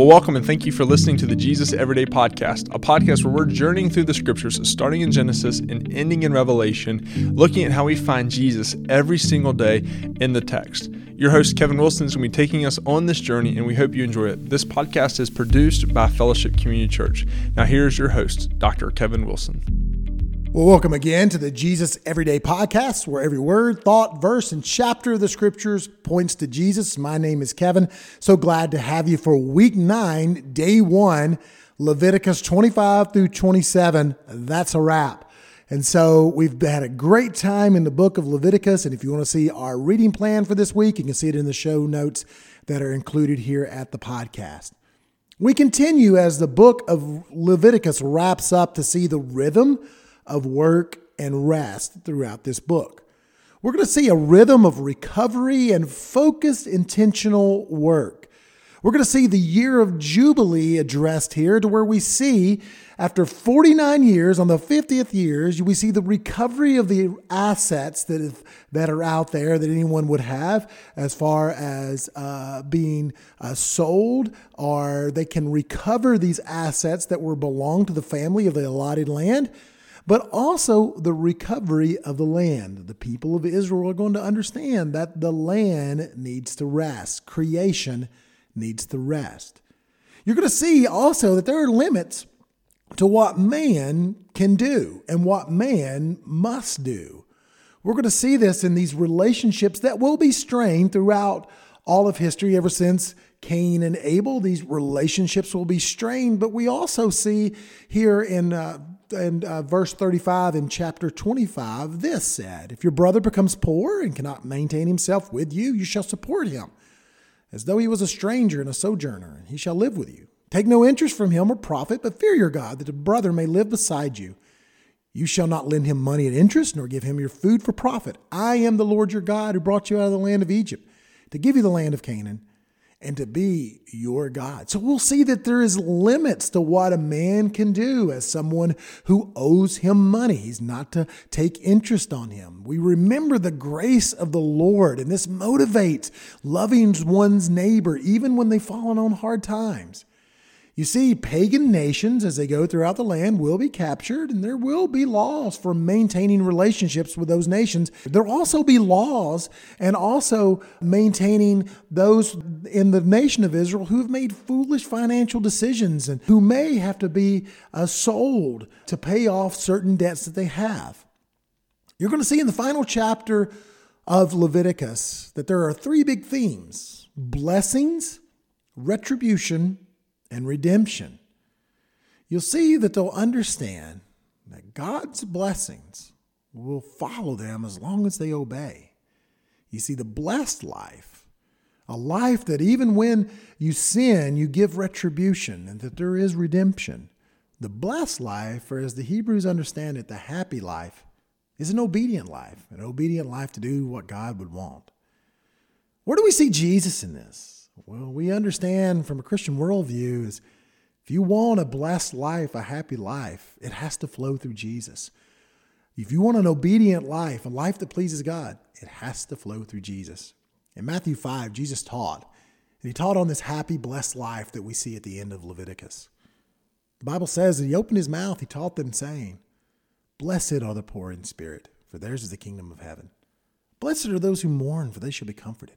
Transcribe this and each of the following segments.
Well, welcome and thank you for listening to the Jesus Everyday Podcast, a podcast where we're journeying through the scriptures, starting in Genesis and ending in Revelation, looking at how we find Jesus every single day in the text. Your host, Kevin Wilson, is going to be taking us on this journey, and we hope you enjoy it. This podcast is produced by Fellowship Community Church. Now, here's your host, Dr. Kevin Wilson. Well, welcome again to the Jesus Everyday Podcast, where every word, thought, verse, and chapter of the scriptures points to Jesus. My name is Kevin. So glad to have you for week nine, day one, Leviticus 25 through 27. That's a wrap. And so we've had a great time in the book of Leviticus. And if you want to see our reading plan for this week, you can see it in the show notes that are included here at the podcast. We continue as the book of Leviticus wraps up to see the rhythm of work and rest throughout this book. We're going to see a rhythm of recovery and focused, intentional work. We're going to see the year of Jubilee addressed here, to where we see, after 49 years, on the 50th years, we see the recovery of the assets that, that are out there that anyone would have, as far as uh, being uh, sold, or they can recover these assets that were belong to the family of the allotted land but also the recovery of the land. The people of Israel are going to understand that the land needs to rest, creation needs to rest. You're going to see also that there are limits to what man can do and what man must do. We're going to see this in these relationships that will be strained throughout all of history ever since Cain and Abel. These relationships will be strained, but we also see here in uh, in uh, verse 35 in chapter 25, this said, If your brother becomes poor and cannot maintain himself with you, you shall support him, as though he was a stranger and a sojourner, and he shall live with you. Take no interest from him or profit, but fear your God, that the brother may live beside you. You shall not lend him money at interest, nor give him your food for profit. I am the Lord your God, who brought you out of the land of Egypt, to give you the land of Canaan and to be your God. So we'll see that there is limits to what a man can do as someone who owes him money. He's not to take interest on him. We remember the grace of the Lord, and this motivates loving one's neighbor even when they've fallen on hard times. You see, pagan nations, as they go throughout the land, will be captured, and there will be laws for maintaining relationships with those nations. There will also be laws and also maintaining those in the nation of Israel who have made foolish financial decisions and who may have to be uh, sold to pay off certain debts that they have. You're going to see in the final chapter of Leviticus that there are three big themes blessings, retribution, and redemption, you'll see that they'll understand that God's blessings will follow them as long as they obey. You see, the blessed life, a life that even when you sin, you give retribution and that there is redemption. The blessed life, or as the Hebrews understand it, the happy life, is an obedient life, an obedient life to do what God would want. Where do we see Jesus in this? Well, we understand from a Christian worldview is if you want a blessed life, a happy life, it has to flow through Jesus. If you want an obedient life, a life that pleases God, it has to flow through Jesus. In Matthew 5, Jesus taught, and he taught on this happy, blessed life that we see at the end of Leviticus. The Bible says that he opened his mouth, he taught them, saying, Blessed are the poor in spirit, for theirs is the kingdom of heaven. Blessed are those who mourn, for they shall be comforted.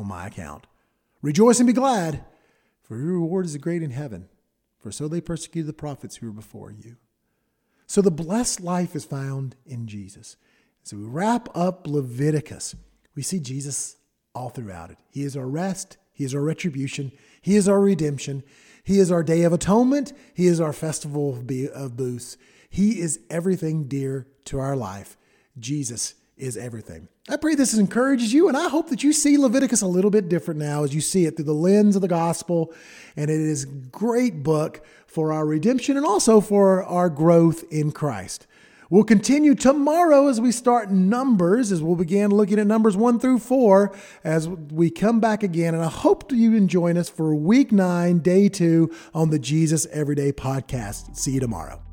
on my account. Rejoice and be glad, for your reward is great in heaven, for so they persecuted the prophets who were before you. So the blessed life is found in Jesus. So we wrap up Leviticus. We see Jesus all throughout it. He is our rest, He is our retribution, He is our redemption, He is our day of atonement, He is our festival of booths. He is everything dear to our life. Jesus is everything. I pray this encourages you, and I hope that you see Leviticus a little bit different now as you see it through the lens of the gospel. And it is a great book for our redemption and also for our growth in Christ. We'll continue tomorrow as we start Numbers, as we'll begin looking at Numbers 1 through 4 as we come back again. And I hope you can join us for week nine, day two on the Jesus Everyday podcast. See you tomorrow.